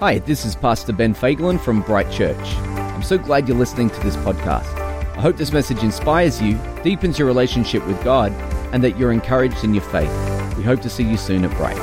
Hi, this is Pastor Ben Fagerland from Bright Church. I'm so glad you're listening to this podcast. I hope this message inspires you, deepens your relationship with God, and that you're encouraged in your faith. We hope to see you soon at Bright.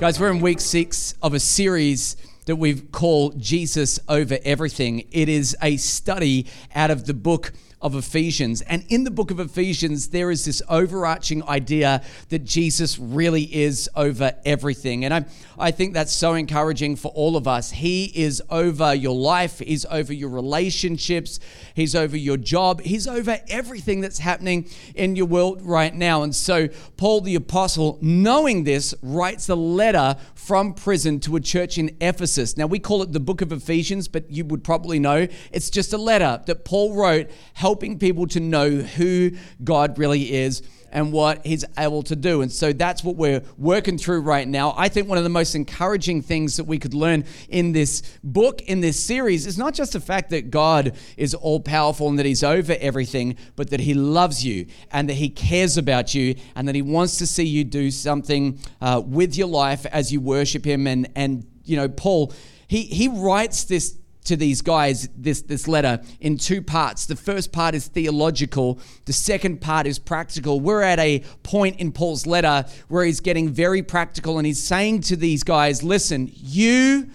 Guys, we're in week six of a series that we've called Jesus Over Everything. It is a study out of the book of Ephesians. And in the book of Ephesians, there is this overarching idea that Jesus really is over everything. And I, I think that's so encouraging for all of us. He is over your life, He's over your relationships, He's over your job, He's over everything that's happening in your world right now. And so, Paul the Apostle, knowing this, writes a letter from prison to a church in Ephesus. Now, we call it the book of Ephesians, but you would probably know it's just a letter that Paul wrote helping people to know who God really is and what he's able to do. And so that's what we're working through right now. I think one of the most encouraging things that we could learn in this book, in this series, is not just the fact that God is all powerful and that he's over everything, but that he loves you and that he cares about you and that he wants to see you do something uh, with your life as you worship him. And, and you know, Paul, he, he writes this to these guys this, this letter in two parts. The first part is theological, the second part is practical. We're at a point in Paul's letter where he's getting very practical and he's saying to these guys, listen, you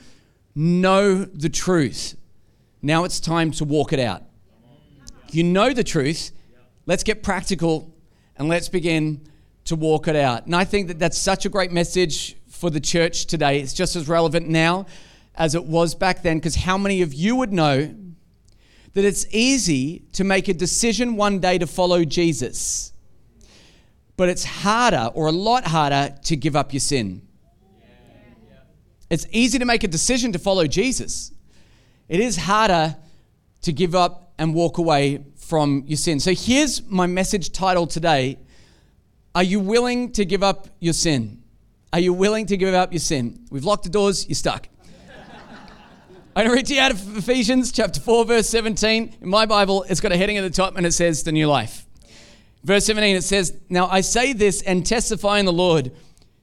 know the truth. Now it's time to walk it out. You know the truth. Let's get practical and let's begin to walk it out. And I think that that's such a great message for the church today. It's just as relevant now as it was back then, because how many of you would know that it's easy to make a decision one day to follow Jesus, but it's harder or a lot harder to give up your sin? It's easy to make a decision to follow Jesus. It is harder to give up and walk away from your sin. So here's my message title today Are you willing to give up your sin? Are you willing to give up your sin? We've locked the doors, you're stuck. I'm going to read to you out of Ephesians chapter 4, verse 17. In my Bible, it's got a heading at the top and it says, The New Life. Verse 17, it says, Now I say this and testify in the Lord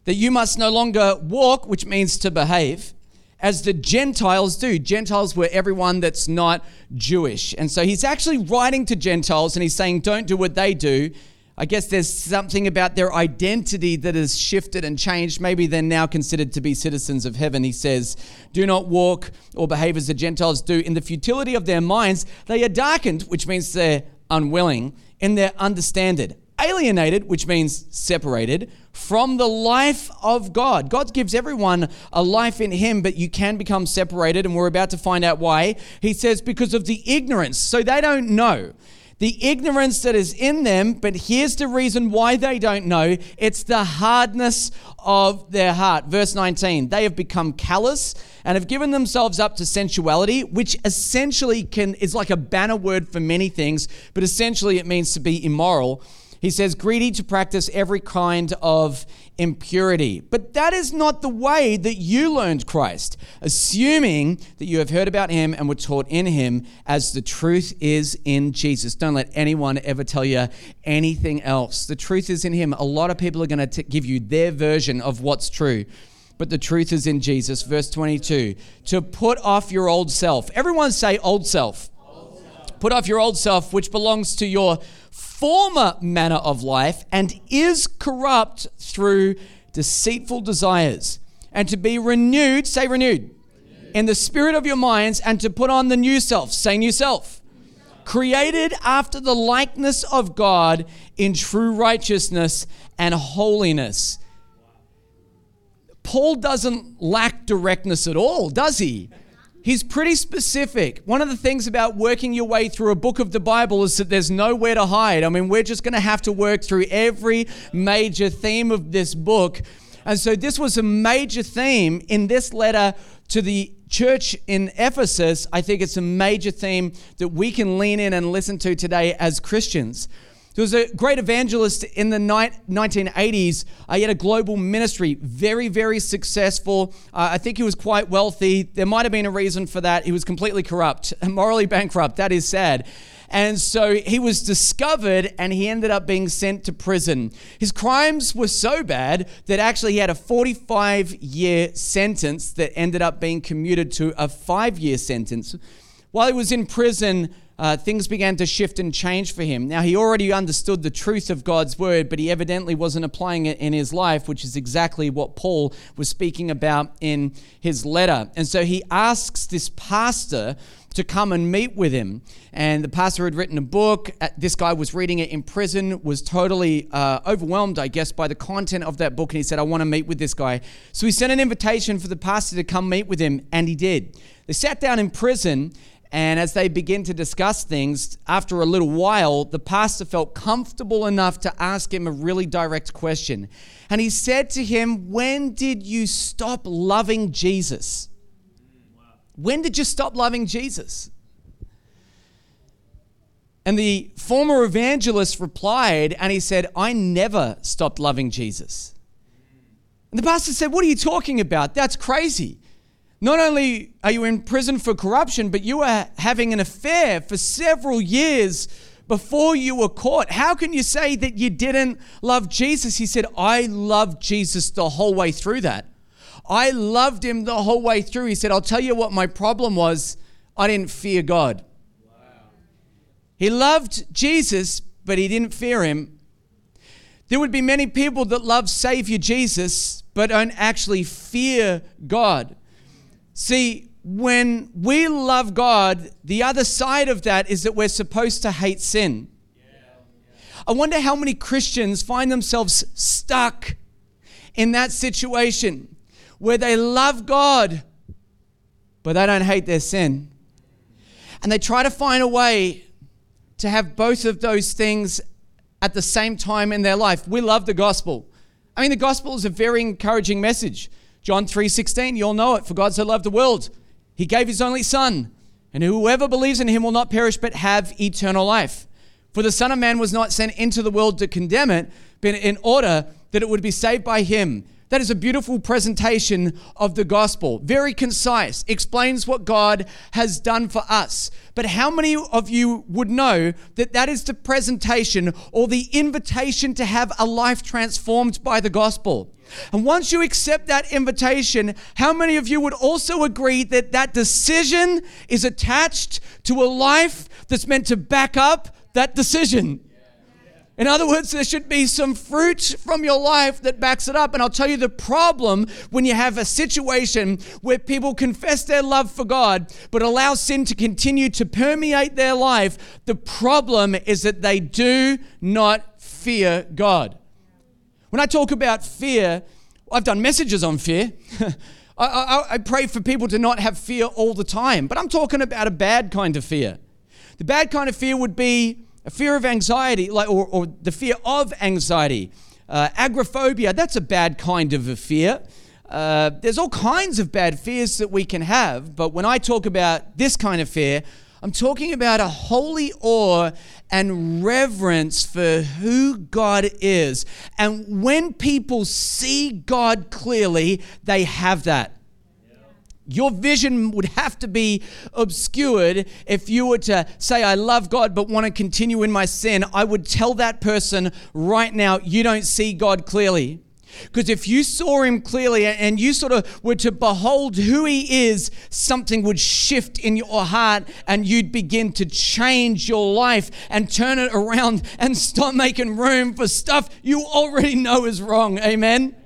that you must no longer walk, which means to behave, as the Gentiles do. Gentiles were everyone that's not Jewish. And so he's actually writing to Gentiles and he's saying, Don't do what they do. I guess there's something about their identity that has shifted and changed. Maybe they're now considered to be citizens of heaven. He says, Do not walk or behave as the Gentiles do. In the futility of their minds, they are darkened, which means they're unwilling, and they're understanded. Alienated, which means separated from the life of God. God gives everyone a life in Him, but you can become separated, and we're about to find out why. He says, because of the ignorance. So they don't know the ignorance that is in them, but here's the reason why they don't know it's the hardness of their heart. Verse 19 they have become callous and have given themselves up to sensuality, which essentially can is like a banner word for many things, but essentially it means to be immoral. He says, greedy to practice every kind of impurity. But that is not the way that you learned Christ, assuming that you have heard about him and were taught in him as the truth is in Jesus. Don't let anyone ever tell you anything else. The truth is in him. A lot of people are going to give you their version of what's true but the truth is in Jesus. Verse 22 to put off your old self. Everyone say old self. old self. Put off your old self, which belongs to your former manner of life and is corrupt through deceitful desires, and to be renewed, say renewed, renewed, in the spirit of your minds, and to put on the new self, say new self, created after the likeness of God in true righteousness and holiness. Paul doesn't lack directness at all, does he? He's pretty specific. One of the things about working your way through a book of the Bible is that there's nowhere to hide. I mean, we're just going to have to work through every major theme of this book. And so, this was a major theme in this letter to the church in Ephesus. I think it's a major theme that we can lean in and listen to today as Christians. There was a great evangelist in the 1980s. Uh, he had a global ministry, very, very successful. Uh, I think he was quite wealthy. There might have been a reason for that. He was completely corrupt, morally bankrupt. That is sad. And so he was discovered and he ended up being sent to prison. His crimes were so bad that actually he had a 45 year sentence that ended up being commuted to a five year sentence. While he was in prison, uh, things began to shift and change for him. Now, he already understood the truth of God's word, but he evidently wasn't applying it in his life, which is exactly what Paul was speaking about in his letter. And so he asks this pastor to come and meet with him. And the pastor had written a book. Uh, this guy was reading it in prison, was totally uh, overwhelmed, I guess, by the content of that book. And he said, I want to meet with this guy. So he sent an invitation for the pastor to come meet with him, and he did. They sat down in prison, and as they begin to discuss things, after a little while, the pastor felt comfortable enough to ask him a really direct question. And he said to him, When did you stop loving Jesus? When did you stop loving Jesus? And the former evangelist replied, and he said, I never stopped loving Jesus. And the pastor said, What are you talking about? That's crazy. Not only are you in prison for corruption, but you are having an affair for several years before you were caught. How can you say that you didn't love Jesus? He said, I loved Jesus the whole way through that. I loved him the whole way through. He said, I'll tell you what my problem was I didn't fear God. Wow. He loved Jesus, but he didn't fear him. There would be many people that love Savior Jesus, but don't actually fear God. See, when we love God, the other side of that is that we're supposed to hate sin. I wonder how many Christians find themselves stuck in that situation where they love God, but they don't hate their sin. And they try to find a way to have both of those things at the same time in their life. We love the gospel. I mean, the gospel is a very encouraging message. John 3:16, you all know it. For God so loved the world, he gave his only son, and whoever believes in him will not perish but have eternal life. For the Son of Man was not sent into the world to condemn it, but in order that it would be saved by him. That is a beautiful presentation of the gospel. Very concise, explains what God has done for us. But how many of you would know that that is the presentation or the invitation to have a life transformed by the gospel? And once you accept that invitation, how many of you would also agree that that decision is attached to a life that's meant to back up that decision? In other words, there should be some fruit from your life that backs it up. And I'll tell you the problem when you have a situation where people confess their love for God, but allow sin to continue to permeate their life. The problem is that they do not fear God. When I talk about fear, I've done messages on fear. I, I, I pray for people to not have fear all the time, but I'm talking about a bad kind of fear. The bad kind of fear would be a fear of anxiety, like, or, or the fear of anxiety. Uh, agoraphobia, that's a bad kind of a fear. Uh, there's all kinds of bad fears that we can have, but when I talk about this kind of fear, I'm talking about a holy awe and reverence for who God is. And when people see God clearly, they have that. Your vision would have to be obscured if you were to say, I love God but want to continue in my sin. I would tell that person right now, you don't see God clearly. Because if you saw him clearly and you sort of were to behold who he is, something would shift in your heart and you'd begin to change your life and turn it around and stop making room for stuff you already know is wrong. Amen?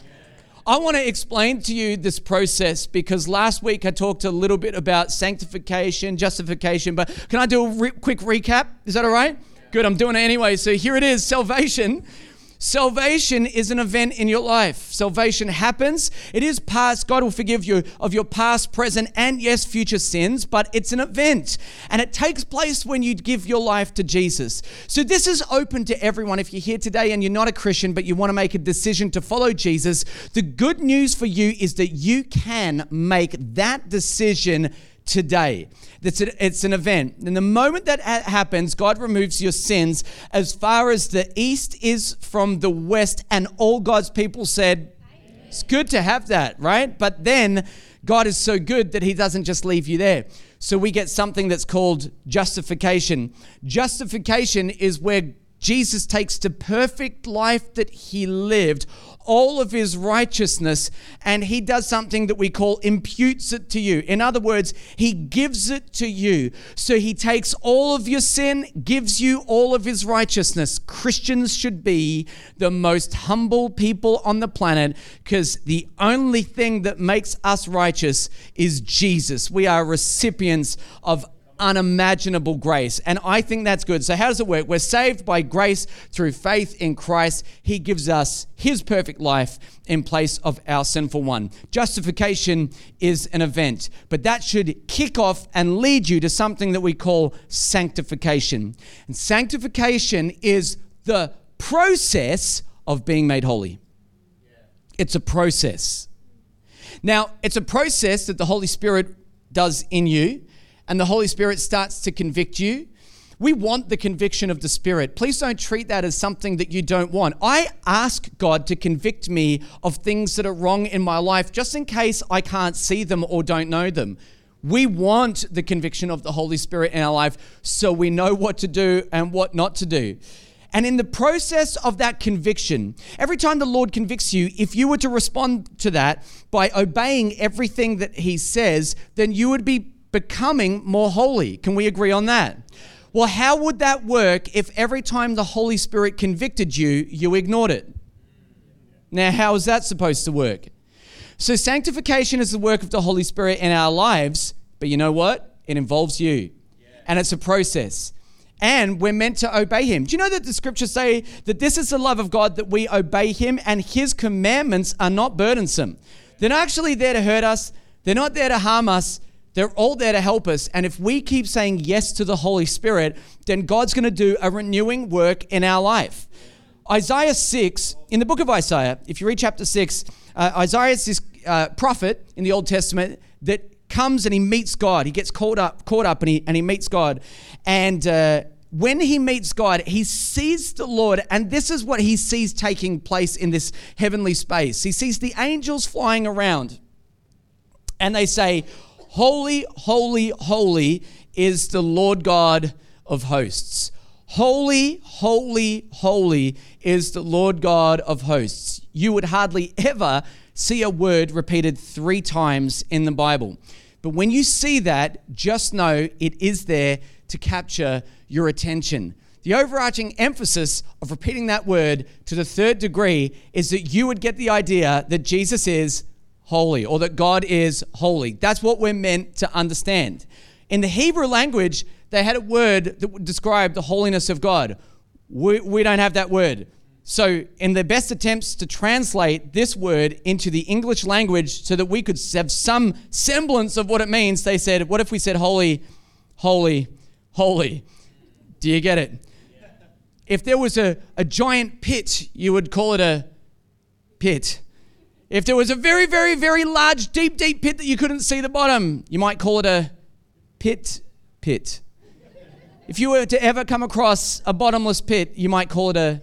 I want to explain to you this process because last week I talked a little bit about sanctification, justification, but can I do a re- quick recap? Is that all right? Good, I'm doing it anyway. So here it is salvation Salvation is an event in your life. Salvation happens. It is past. God will forgive you of your past, present, and yes, future sins, but it's an event. And it takes place when you give your life to Jesus. So this is open to everyone. If you're here today and you're not a Christian, but you want to make a decision to follow Jesus, the good news for you is that you can make that decision today. It's, it's an event. And the moment that happens, God removes your sins as far as the east is from the west. And all God's people said, It's good to have that, right? But then God is so good that He doesn't just leave you there. So we get something that's called justification. Justification is where Jesus takes the perfect life that He lived all of his righteousness and he does something that we call imputes it to you. In other words, he gives it to you. So he takes all of your sin, gives you all of his righteousness. Christians should be the most humble people on the planet because the only thing that makes us righteous is Jesus. We are recipients of unimaginable grace. And I think that's good. So, how does it work? We're saved by grace through faith in Christ. He gives us His perfect life in place of our sinful one. Justification is an event, but that should kick off and lead you to something that we call sanctification. And sanctification is the process of being made holy. It's a process. Now, it's a process that the Holy Spirit does in you and the Holy Spirit starts to convict you, we want the conviction of the Spirit. Please don't treat that as something that you don't want. I ask God to convict me of things that are wrong in my life just in case I can't see them or don't know them. We want the conviction of the Holy Spirit in our life so we know what to do and what not to do. And in the process of that conviction, every time the Lord convicts you, if you were to respond to that by obeying everything that He says, then you would be becoming more holy. Can we agree on that? Well, how would that work if every time the Holy Spirit convicted you, you ignored it? Now, how is that supposed to work? So, sanctification is the work of the Holy Spirit in our lives, but you know what? It involves you, and it's a process. And we're meant to obey Him. Do you know that the scriptures say that this is the love of God that we obey Him and His commandments are not burdensome? They're not actually there to hurt us, they're not there to harm us, they're all there to help us. And if we keep saying yes to the Holy Spirit, then God's going to do a renewing work in our life. Isaiah 6, in the book of Isaiah, if you read chapter 6, uh, Isaiah is this uh, prophet in the Old Testament that comes and he meets God. He gets caught up, caught up and he, and he meets God. And uh, when he meets God, he sees the Lord, and this is what he sees taking place in this heavenly space. He sees the angels flying around, and they say, Holy, holy, holy is the Lord God of hosts. Holy, holy, holy is the Lord God of hosts. You would hardly ever see a word repeated three times in the Bible. But when you see that, just know it is there to capture your attention. The overarching emphasis of repeating that word to the third degree is that you would get the idea that Jesus is holy or that God is holy. That's what we're meant to understand. In the Hebrew language, they had a word that would describe the holiness of God. We, we don't have that word. So, in the best attempts to translate this word into the English language so that we could have some semblance of what it means, they said, What if we said holy, holy, holy? Do you get it? If there was a, a giant pit, you would call it a pit. If there was a very, very, very large, deep, deep pit that you couldn't see the bottom, you might call it a pit pit. If you were to ever come across a bottomless pit, you might call it a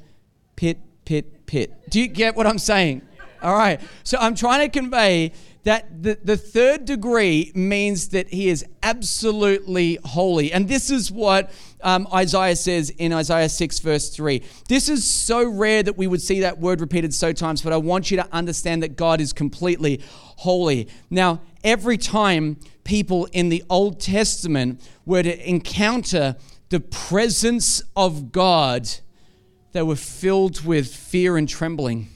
pit, pit, pit. Do you get what I'm saying? All right. So I'm trying to convey that the, the third degree means that he is absolutely holy. And this is what um, Isaiah says in Isaiah 6, verse 3. This is so rare that we would see that word repeated so times, but I want you to understand that God is completely holy. Now, every time people in the Old Testament were to encounter the presence of God, they were filled with fear and trembling.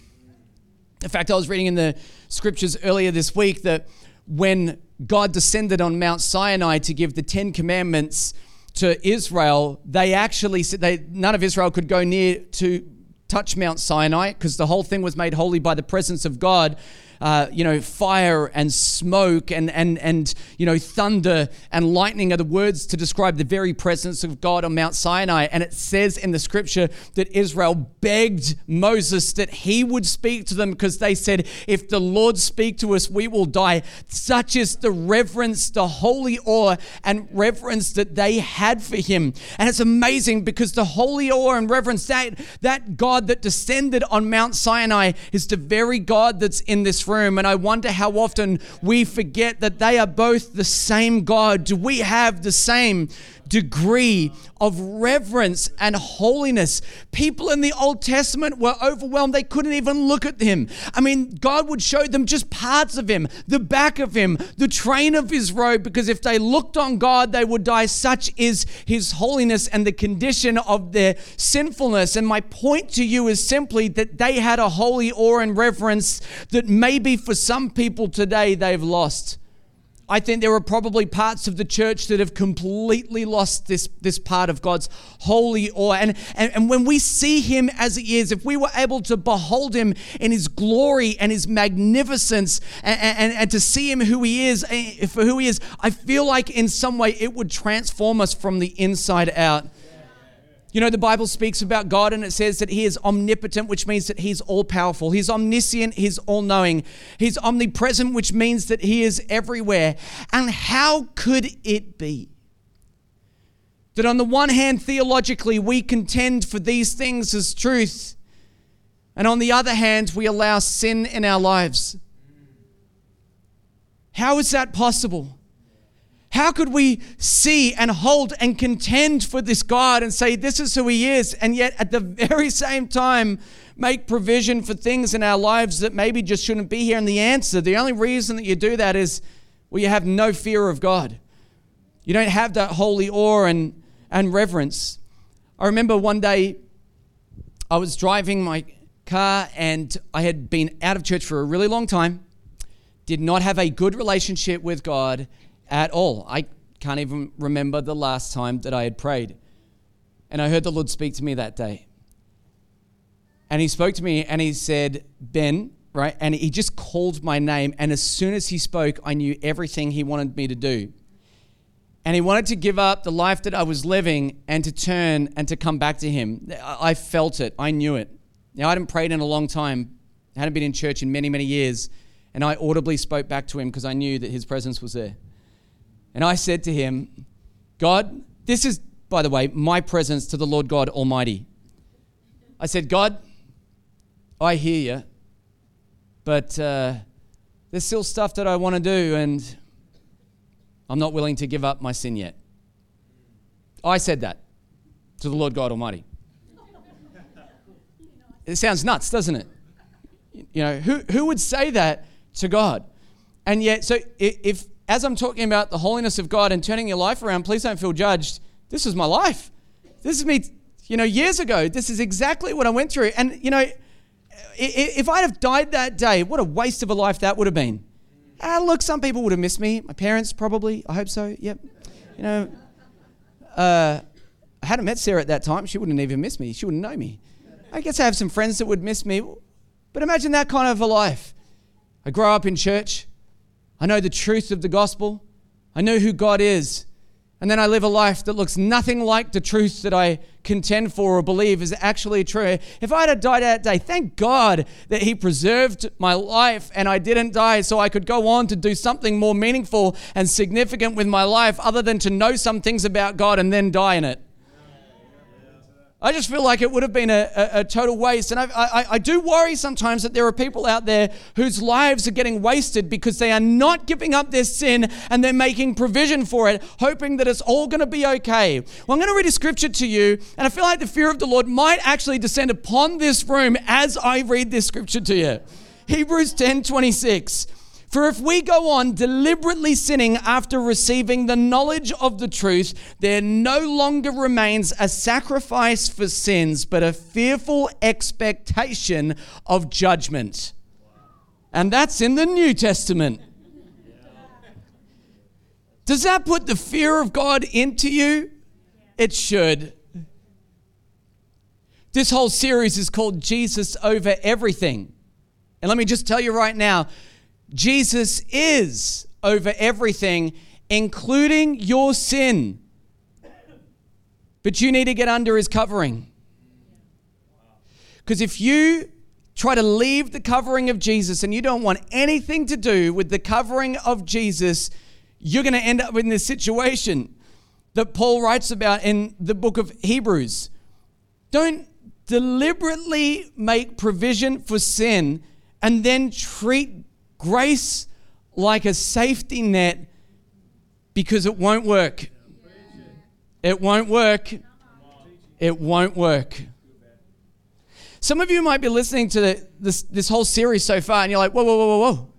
In fact, I was reading in the scriptures earlier this week that when God descended on Mount Sinai to give the Ten Commandments to Israel, they actually said they, none of Israel could go near to touch Mount Sinai because the whole thing was made holy by the presence of God uh, you know, fire and smoke and, and, and, you know, thunder and lightning are the words to describe the very presence of God on Mount Sinai. And it says in the scripture that Israel begged Moses that he would speak to them because they said, if the Lord speak to us, we will die. Such is the reverence, the holy awe and reverence that they had for him. And it's amazing because the holy awe and reverence, that, that God that descended on Mount Sinai is the very God that's in this room, and I wonder how often we forget that they are both the same God. Do we have the same degree of reverence and holiness. People in the Old Testament were overwhelmed. They couldn't even look at him. I mean, God would show them just parts of him, the back of him, the train of his robe, because if they looked on God, they would die. Such is his holiness and the condition of their sinfulness. And my point to you is simply that they had a holy awe and reverence that maybe for some people today they've lost. I think there are probably parts of the church that have completely lost this, this part of God's holy awe. And, and, and when we see Him as He is, if we were able to behold Him in His glory and His magnificence and, and, and to see Him who He is, eh, for who He is, I feel like in some way it would transform us from the inside out. You know, the Bible speaks about God and it says that He is omnipotent, which means that He's all powerful. He's omniscient, He's all knowing. He's omnipresent, which means that He is everywhere. And how could it be that, on the one hand, theologically, we contend for these things as truth, and on the other hand, we allow sin in our lives? How is that possible? How could we see and hold and contend for this God and say, This is who He is, and yet at the very same time make provision for things in our lives that maybe just shouldn't be here? And the answer, the only reason that you do that is, well, you have no fear of God. You don't have that holy awe and, and reverence. I remember one day I was driving my car and I had been out of church for a really long time, did not have a good relationship with God at all. I can't even remember the last time that I had prayed. And I heard the Lord speak to me that day. And he spoke to me and he said, Ben, right? And he just called my name. And as soon as he spoke, I knew everything he wanted me to do. And he wanted to give up the life that I was living and to turn and to come back to him. I felt it, I knew it. Now, I hadn't prayed in a long time, I hadn't been in church in many, many years. And I audibly spoke back to him because I knew that his presence was there. And I said to him, God, this is, by the way, my presence to the Lord God Almighty. I said, God, I hear you, but uh, there's still stuff that I want to do, and I'm not willing to give up my sin yet. I said that to the Lord God Almighty. It sounds nuts, doesn't it? You know, who, who would say that to God? And yet, so if as I'm talking about the holiness of God and turning your life around, please don't feel judged. This is my life. This is me, you know, years ago. This is exactly what I went through. And, you know, if I'd have died that day, what a waste of a life that would have been. Ah, look, some people would have missed me. My parents, probably. I hope so. Yep. You know, uh, I hadn't met Sarah at that time. She wouldn't even miss me. She wouldn't know me. I guess I have some friends that would miss me. But imagine that kind of a life. I grow up in church. I know the truth of the gospel. I know who God is. And then I live a life that looks nothing like the truth that I contend for or believe is actually true. If I had died that day, thank God that He preserved my life and I didn't die so I could go on to do something more meaningful and significant with my life other than to know some things about God and then die in it. I just feel like it would have been a, a, a total waste. And I, I, I, do worry sometimes that there are people out there whose lives are getting wasted because they are not giving up their sin and they're making provision for it, hoping that it's all going to be okay. Well, I'm going to read a scripture to you, and I feel like the fear of the Lord might actually descend upon this room as I read this scripture to you. Hebrews 10 26. For if we go on deliberately sinning after receiving the knowledge of the truth, there no longer remains a sacrifice for sins, but a fearful expectation of judgment. And that's in the New Testament. Does that put the fear of God into you? It should. This whole series is called Jesus Over Everything. And let me just tell you right now Jesus is over everything, including your sin. But you need to get under his covering. Because if you try to leave the covering of Jesus and you don't want anything to do with the covering of Jesus, you're going to end up in this situation that Paul writes about in the book of Hebrews. Don't deliberately make provision for sin and then treat grace like a safety net because it won't work. It won't work. It won't work. Some of you might be listening to the, this, this whole series so far and you're like, whoa, whoa, whoa, whoa, whoa.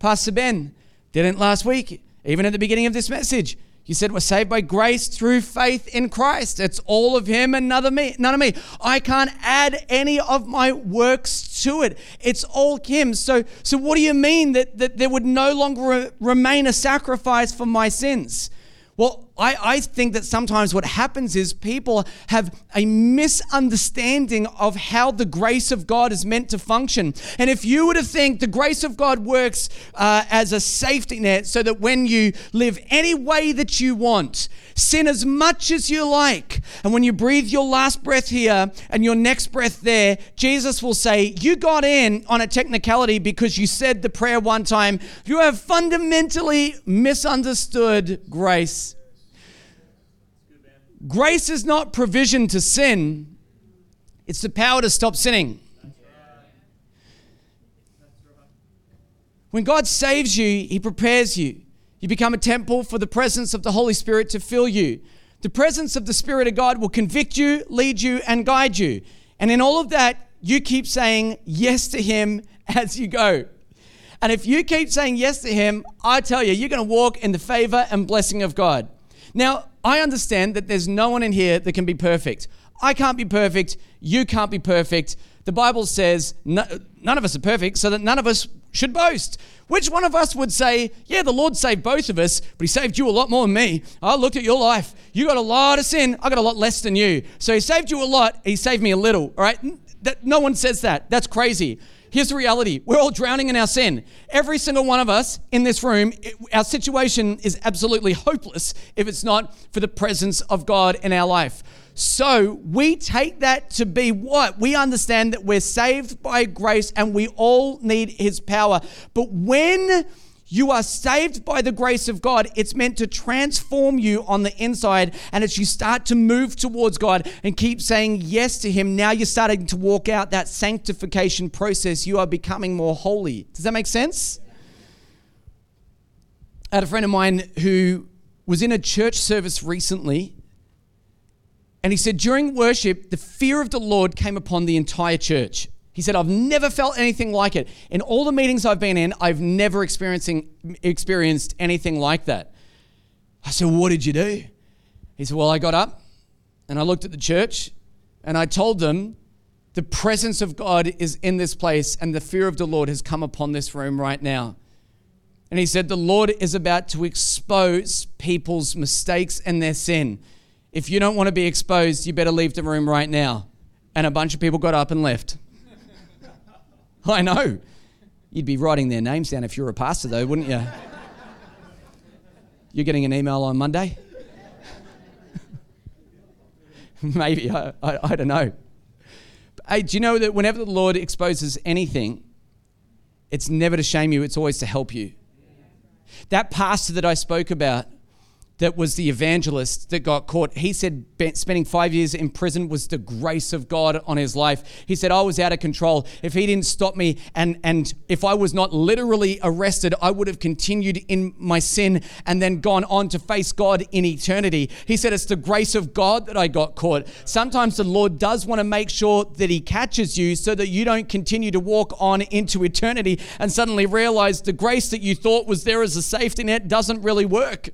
Pastor Ben didn't last week, even at the beginning of this message. You said we're saved by grace through faith in Christ. It's all of Him and none of me. None of me. I can't add any of my works to it. It's all Him. So, so what do you mean that, that there would no longer re- remain a sacrifice for my sins? Well, I, I think that sometimes what happens is people have a misunderstanding of how the grace of God is meant to function. And if you were to think the grace of God works uh, as a safety net so that when you live any way that you want, sin as much as you like, and when you breathe your last breath here and your next breath there, Jesus will say, You got in on a technicality because you said the prayer one time. You have fundamentally misunderstood grace. Grace is not provision to sin, it's the power to stop sinning. When God saves you, He prepares you. You become a temple for the presence of the Holy Spirit to fill you. The presence of the Spirit of God will convict you, lead you, and guide you. And in all of that, you keep saying yes to Him as you go. And if you keep saying yes to Him, I tell you, you're going to walk in the favor and blessing of God. Now, I understand that there's no one in here that can be perfect. I can't be perfect. You can't be perfect. The Bible says no, none of us are perfect, so that none of us should boast. Which one of us would say, Yeah, the Lord saved both of us, but He saved you a lot more than me? I looked at your life. You got a lot of sin. I got a lot less than you. So He saved you a lot. He saved me a little. All right? That, no one says that. That's crazy. Here's the reality we're all drowning in our sin. Every single one of us in this room, it, our situation is absolutely hopeless if it's not for the presence of God in our life. So we take that to be what? We understand that we're saved by grace and we all need His power. But when you are saved by the grace of God. It's meant to transform you on the inside. And as you start to move towards God and keep saying yes to Him, now you're starting to walk out that sanctification process. You are becoming more holy. Does that make sense? I had a friend of mine who was in a church service recently. And he said, during worship, the fear of the Lord came upon the entire church. He said, I've never felt anything like it. In all the meetings I've been in, I've never experiencing, experienced anything like that. I said, What did you do? He said, Well, I got up and I looked at the church and I told them, The presence of God is in this place and the fear of the Lord has come upon this room right now. And he said, The Lord is about to expose people's mistakes and their sin. If you don't want to be exposed, you better leave the room right now. And a bunch of people got up and left. I know. You'd be writing their names down if you were a pastor, though, wouldn't you? You're getting an email on Monday? Maybe. I, I, I, don't know. Hey, do you know that whenever the Lord exposes anything, it's never to shame you, it's always to help you? That pastor that I spoke about, that was the evangelist that got caught. He said spending five years in prison was the grace of God on his life. He said, I was out of control. If he didn't stop me and, and if I was not literally arrested, I would have continued in my sin and then gone on to face God in eternity. He said, It's the grace of God that I got caught. Sometimes the Lord does want to make sure that he catches you so that you don't continue to walk on into eternity and suddenly realize the grace that you thought was there as a safety net doesn't really work.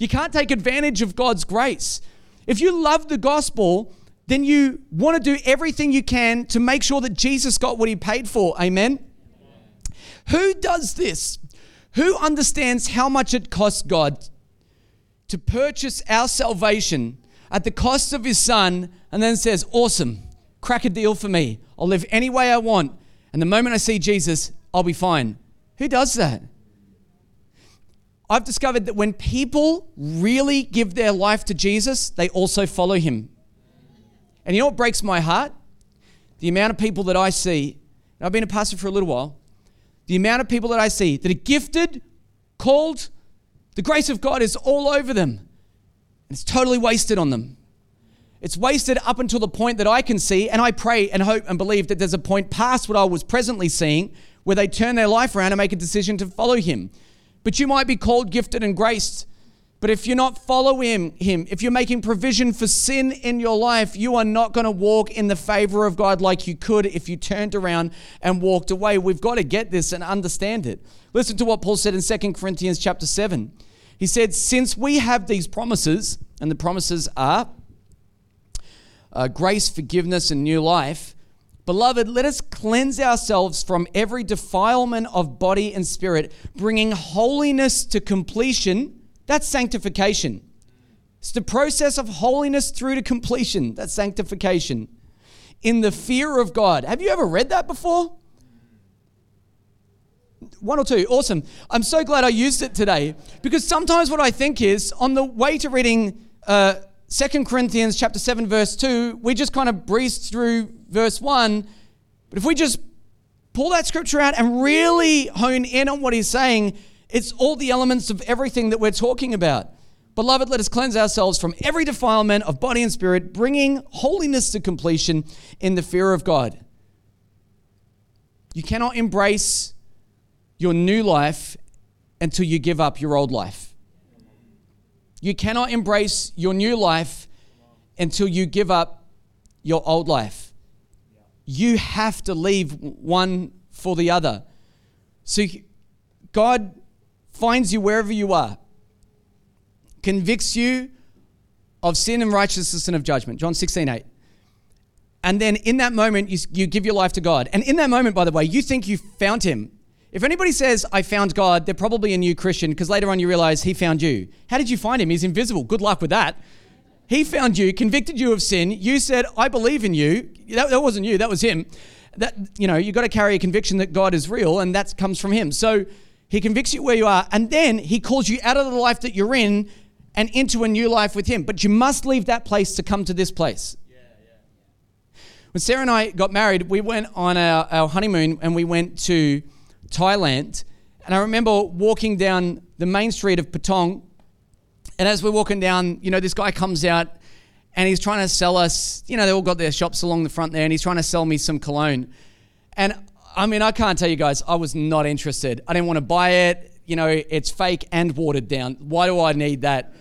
You can't take advantage of God's grace. If you love the gospel, then you want to do everything you can to make sure that Jesus got what he paid for. Amen? Who does this? Who understands how much it costs God to purchase our salvation at the cost of his son and then says, Awesome, crack a deal for me. I'll live any way I want. And the moment I see Jesus, I'll be fine. Who does that? I've discovered that when people really give their life to Jesus, they also follow him. And you know what breaks my heart? The amount of people that I see, I've been a pastor for a little while, the amount of people that I see that are gifted, called, the grace of God is all over them. And it's totally wasted on them. It's wasted up until the point that I can see, and I pray and hope and believe that there's a point past what I was presently seeing where they turn their life around and make a decision to follow Him. But you might be called, gifted, and graced. But if you're not following Him, if you're making provision for sin in your life, you are not going to walk in the favor of God like you could if you turned around and walked away. We've got to get this and understand it. Listen to what Paul said in 2 Corinthians chapter 7. He said, Since we have these promises, and the promises are uh, grace, forgiveness, and new life, Beloved, let us cleanse ourselves from every defilement of body and spirit, bringing holiness to completion. That's sanctification. It's the process of holiness through to completion. That's sanctification. In the fear of God. Have you ever read that before? One or two. Awesome. I'm so glad I used it today because sometimes what I think is on the way to reading uh, 2 Corinthians chapter 7 verse 2, we just kind of breezed through verse 1. But if we just pull that scripture out and really hone in on what he's saying, it's all the elements of everything that we're talking about. Beloved, let us cleanse ourselves from every defilement of body and spirit, bringing holiness to completion in the fear of God. You cannot embrace your new life until you give up your old life. You cannot embrace your new life until you give up your old life. You have to leave one for the other. So God finds you wherever you are, convicts you of sin and righteousness and of judgment. John 16, 8. And then in that moment, you, you give your life to God. And in that moment, by the way, you think you found Him. If anybody says, I found God, they're probably a new Christian because later on you realize He found you. How did you find Him? He's invisible. Good luck with that. He found you, convicted you of sin. You said, I believe in you. That, that wasn't you, that was Him. That, you know, you've got to carry a conviction that God is real, and that comes from Him. So He convicts you where you are, and then He calls you out of the life that you're in and into a new life with Him. But you must leave that place to come to this place. When Sarah and I got married, we went on our, our honeymoon and we went to Thailand. And I remember walking down the main street of Patong. And as we're walking down, you know, this guy comes out and he's trying to sell us, you know, they all got their shops along the front there, and he's trying to sell me some cologne. And I mean, I can't tell you guys, I was not interested. I didn't want to buy it. You know, it's fake and watered down. Why do I need that?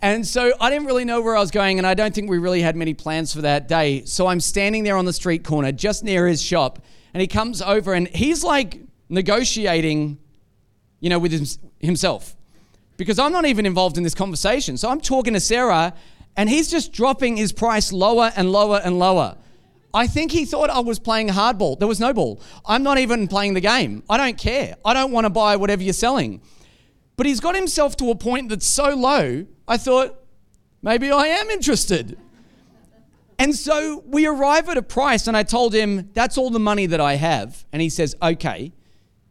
And so I didn't really know where I was going, and I don't think we really had many plans for that day. So I'm standing there on the street corner just near his shop, and he comes over and he's like negotiating, you know, with himself. Because I'm not even involved in this conversation. So I'm talking to Sarah, and he's just dropping his price lower and lower and lower. I think he thought I was playing hardball. There was no ball. I'm not even playing the game. I don't care. I don't want to buy whatever you're selling. But he's got himself to a point that's so low, I thought, maybe I am interested. And so we arrive at a price, and I told him, that's all the money that I have. And he says, okay.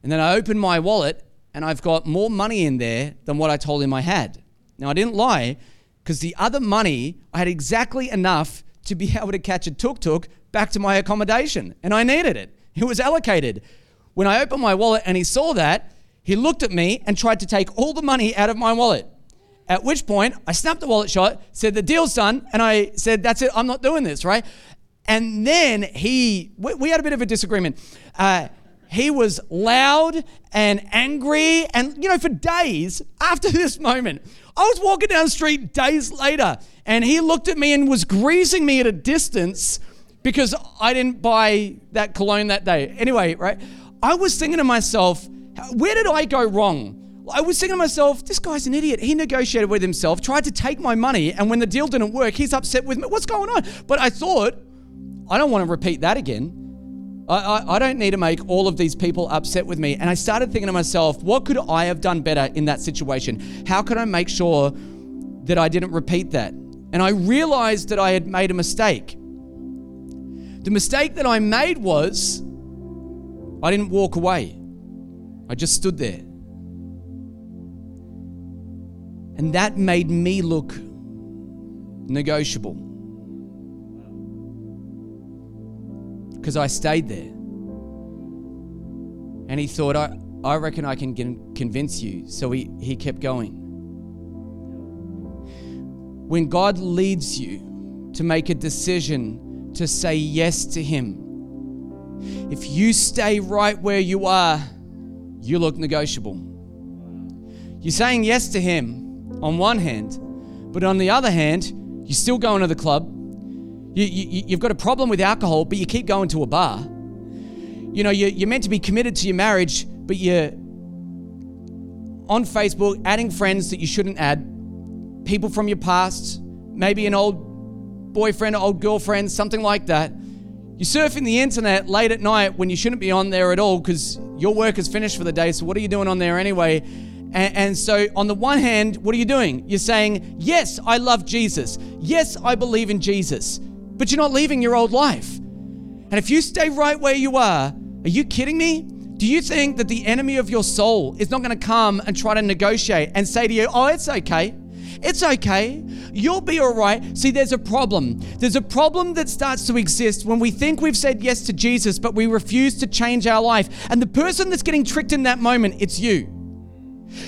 And then I open my wallet and I've got more money in there than what I told him I had. Now, I didn't lie because the other money, I had exactly enough to be able to catch a tuk tuk back to my accommodation, and I needed it. It was allocated. When I opened my wallet and he saw that, he looked at me and tried to take all the money out of my wallet. At which point, I snapped the wallet shut, said, The deal's done. And I said, That's it, I'm not doing this, right? And then he, we, had a bit of a disagreement. Uh, he was loud and angry. And, you know, for days after this moment, I was walking down the street days later and he looked at me and was greasing me at a distance because I didn't buy that cologne that day. Anyway, right? I was thinking to myself, where did I go wrong? I was thinking to myself, this guy's an idiot. He negotiated with himself, tried to take my money, and when the deal didn't work, he's upset with me. What's going on? But I thought, I don't want to repeat that again. I, I, I, don't need to make all of these people upset with me. And I started thinking to myself, what could I have done better in that situation? How could I make sure that I didn't repeat that? And I realized that I had made a mistake. The mistake that I made was I didn't walk away, I just stood there. And that made me look negotiable. Because I stayed there. And he thought, I, I reckon I can convince you. So he, he kept going. When God leads you to make a decision to say yes to Him. If you stay right where you are, you look negotiable. You're saying yes to Him on one hand, but on the other hand, you're still going to the club. You, you, you've got a problem with alcohol, but you keep going to a bar. You know, you're, you're meant to be committed to your marriage, but you're on Facebook adding friends that you shouldn't add, people from your past, maybe an old boyfriend, old girlfriend, something like that. You're surfing the internet late at night when you shouldn't be on there at all because your work is finished for the day. So, what are you doing on there anyway? And, and, so, on the one hand, what are you doing? You're saying, Yes, I love Jesus. Yes, I believe in Jesus. But you're not leaving your old life. And if you stay right where you are, are you kidding me? Do you think that the enemy of your soul is not going to come and try to negotiate and say to you, Oh, it's okay? It's okay. You'll be all right. See, there's a problem. There's a problem that starts to exist when we think we've said yes to Jesus, but we refuse to change our life. And the person that's getting tricked in that moment, it's you.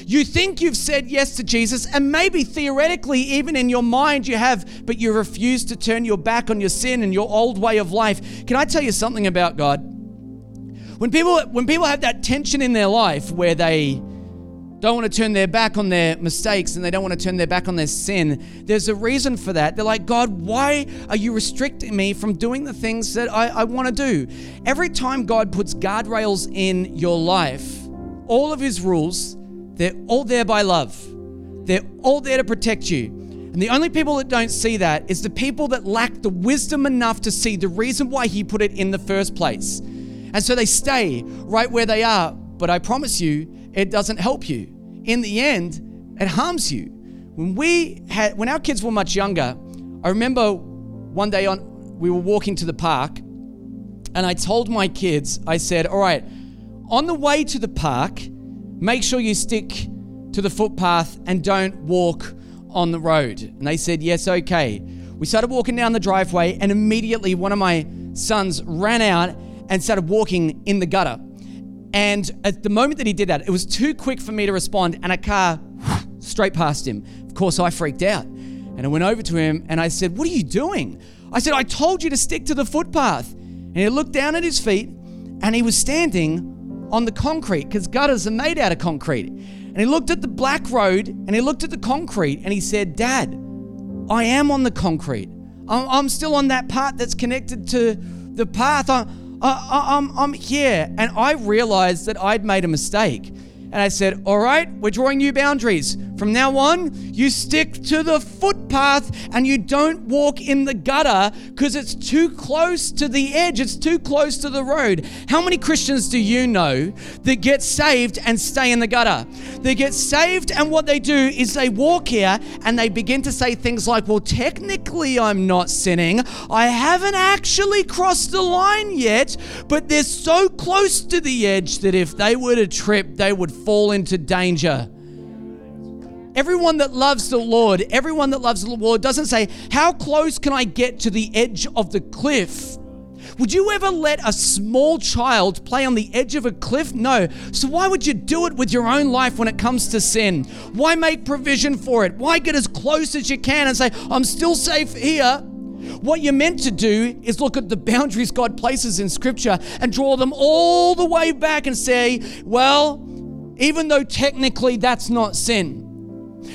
You think you've said yes to Jesus, and maybe theoretically, even in your mind, you have, but you refuse to turn your back on your sin and your old way of life. Can I tell you something about God? When people, when people have that tension in their life where they don't want to turn their back on their mistakes and they don't want to turn their back on their sin. There's a reason for that. They're like, God, why are you restricting me from doing the things that I, I want to do? Every time God puts guardrails in your life, all of his rules, they're all there by love. They're all there to protect you. And the only people that don't see that is the people that lack the wisdom enough to see the reason why he put it in the first place. And so they stay right where they are. But I promise you, it doesn't help you. In the end, it harms you. When we had when our kids were much younger, I remember one day on we were walking to the park and I told my kids, I said, "All right, on the way to the park, make sure you stick to the footpath and don't walk on the road." And they said, "Yes, okay." We started walking down the driveway and immediately one of my sons ran out and started walking in the gutter. And at the moment that he did that, it was too quick for me to respond, and a car straight past him. Of course, I freaked out. And I went over to him and I said, What are you doing? I said, I told you to stick to the footpath. And he looked down at his feet and he was standing on the concrete because gutters are made out of concrete. And he looked at the black road and he looked at the concrete and he said, Dad, I am on the concrete. I'm, still on that part that's connected to the path. I, am I'm, I'm here. And I realized that I'd made a mistake. And I said, All right, we're drawing new boundaries. From now on, you stick to the footpath and you don't walk in the gutter because it's too close to the edge, it's too close to the road. How many Christians do you know that get saved and stay in the gutter? They get saved, and what they do is they walk here and they begin to say things like, Well, technically, I'm not sinning. I haven't actually crossed the line yet, but they're so close to the edge that if they were to trip, they would fall into danger. Everyone that loves the Lord, everyone that loves the Lord doesn't say, How close can I get to the edge of the cliff? Would you ever let a small child play on the edge of a cliff? No. So, why would you do it with your own life when it comes to sin? Why make provision for it? Why get as close as you can and say, I'm still safe here? What you're meant to do is look at the boundaries God places in Scripture and draw them all the way back and say, Well, even though technically that's not sin.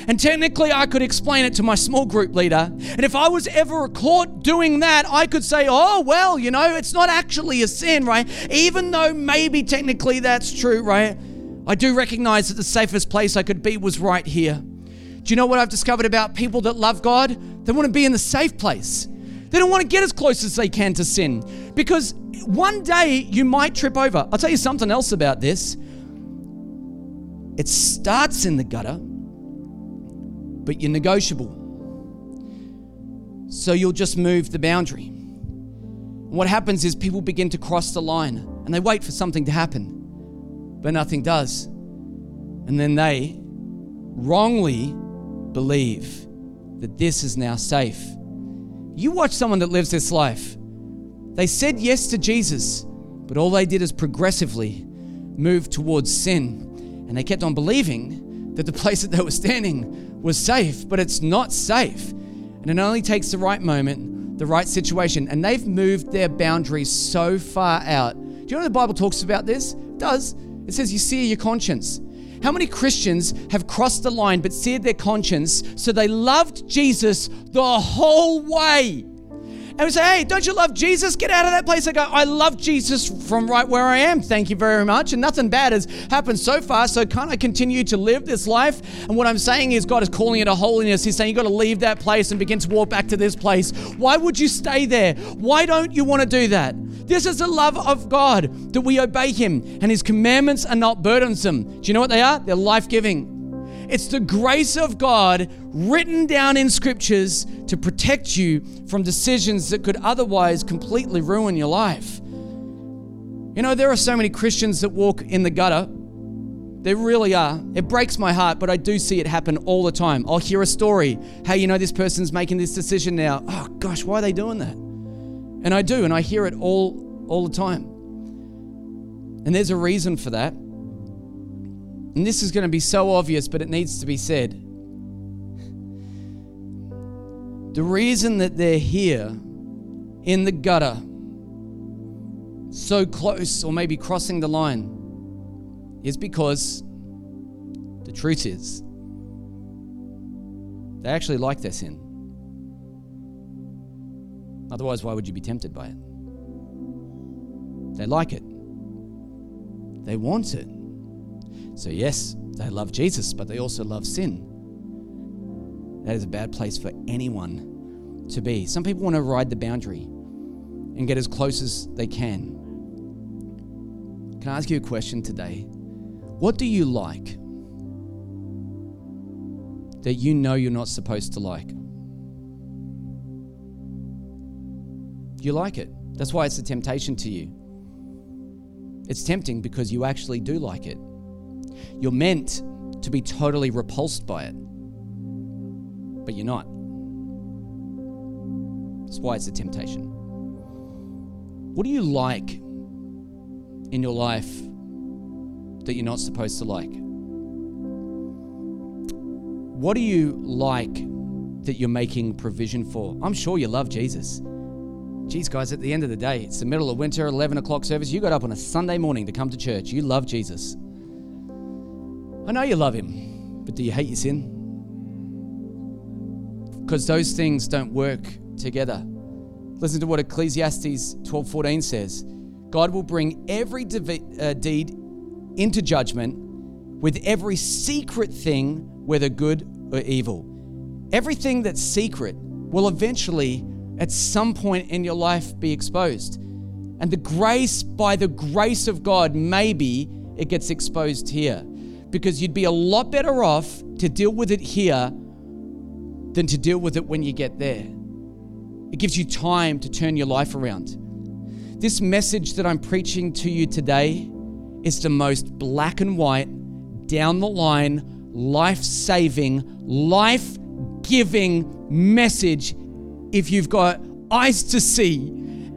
And technically, I could explain it to my small group leader. And if I was ever caught doing that, I could say, oh, well, you know, it's not actually a sin, right? Even though maybe technically that's true, right? I do recognize that the safest place I could be was right here. Do you know what I've discovered about people that love God? They want to be in the safe place. They don't want to get as close as they can to sin because one day you might trip over. I'll tell you something else about this. It starts in the gutter, but you're negotiable. So you'll just move the boundary. what happens is people begin to cross the line and they wait for something to happen, but nothing does. And then they wrongly believe that this is now safe. You watch someone that lives this life. They said yes to Jesus, but all they did is progressively move towards sin and they kept on believing that the place that they were standing was safe, but it's not safe. And it only takes the right moment, the right situation, and they've moved their boundaries so far out. Do you know the Bible talks about this? It does. It says you sear your conscience. How many Christians have crossed the line but seared their conscience so they loved Jesus the whole way? And we say, hey, don't you love Jesus? Get out of that place. I go, I love Jesus from right where I am. Thank you very much. And nothing bad has happened so far. So can't I continue to live this life? And what I'm saying is, God is calling it a holiness. He's saying, you've got to leave that place and begin to walk back to this place. Why would you stay there? Why don't you want to do that? This is the love of God that we obey Him, and His commandments are not burdensome. Do you know what they are? They're life giving. It's the grace of God written down in scriptures to protect you from decisions that could otherwise completely ruin your life. You know, there are so many Christians that walk in the gutter. There really are. It breaks my heart, but I do see it happen all the time. I'll hear a story. Hey, you know, this person's making this decision now. Oh, gosh, why are they doing that? And I do, and I hear it all, all the time. And there's a reason for that. And this is going to be so obvious, but it needs to be said. The reason that they're here in the gutter, so close or maybe crossing the line, is because the truth is they actually like their sin. Otherwise, why would you be tempted by it? They like it, they want it. So, yes, they love Jesus, but they also love sin. That is a bad place for anyone to be. Some people want to ride the boundary and get as close as they can. Can I ask you a question today? What do you like that you know you're not supposed to like? You like it. That's why it's a temptation to you. It's tempting because you actually do like it. You're meant to be totally repulsed by it, but you're not. That's why it's a temptation. What do you like in your life that you're not supposed to like? What do you like that you're making provision for? I'm sure you love Jesus. Geez, guys, at the end of the day, it's the middle of winter, 11 o'clock service. You got up on a Sunday morning to come to church. You love Jesus. I know you love Him, but do you hate your sin? Because those things don't work together. Listen to what Ecclesiastes 12:14 says. God will bring every uh, deed into judgment with every secret thing, whether good or evil. Everything that's secret will eventually, at some point in your life, be exposed. And the grace, by the grace of God, maybe it gets exposed here because you'd be a lot better off to deal with it here than to deal with it when you get there. It gives you time to turn your life around. This message that I'm preaching to you today is the most black and white, down the line, life saving, life giving message if you've got eyes to see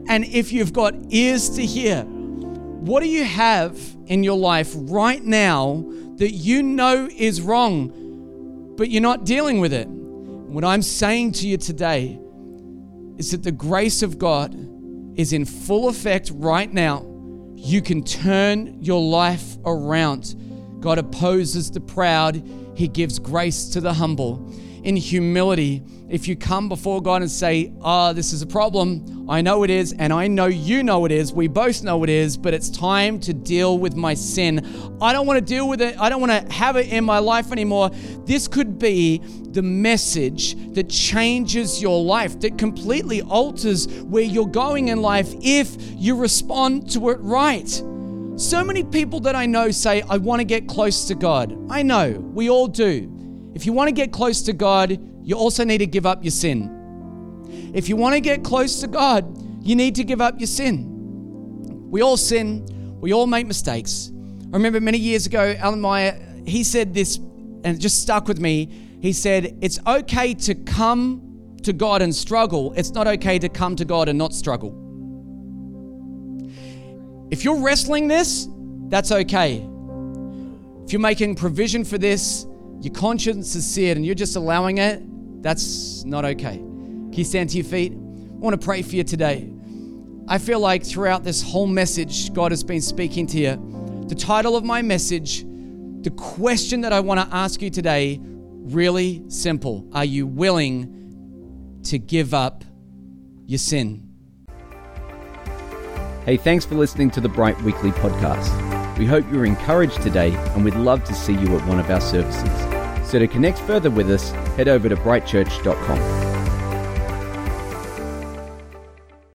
and if you've got ears to hear. What do you have in your life right now that you know is wrong, but you're not dealing with it. What I'm saying to you today is that the grace of God is in full effect right now. You can turn your life around. God opposes the proud, He gives grace to the humble in humility, if you come before God and say, Ah, oh, this is a problem, I know it is, and I know you know it is, we both know it is, but it's time to deal with my sin. I don't want to deal with it, I don't want to have it in my life anymore. This could be the message that changes your life, that completely alters where you're going in life if you respond to it right. So many people that I know say, I want to get close to God. I know, we all do. If you want to get close to God, you also need to give up your sin. If you want to get close to God, you need to give up your sin. We all sin, we all make mistakes. I remember many years ago, Alan Meyer, he said this, and it just stuck with me. He said, It's okay to come to God and struggle, it's not okay to come to God and not struggle. If you're wrestling this, that's okay. If you're making provision for this, your conscience is seared and you're just allowing it, that's not okay. Can you stand to your feet? I want to pray for you today. I feel like throughout this whole message, God has been speaking to you. The title of my message, the question that I want to ask you today, really simple. Are you willing to give up your sin? Hey, thanks for listening to the Bright Weekly podcast. We hope you're encouraged today and we'd love to see you at one of our services. So to connect further with us, head over to brightchurch.com.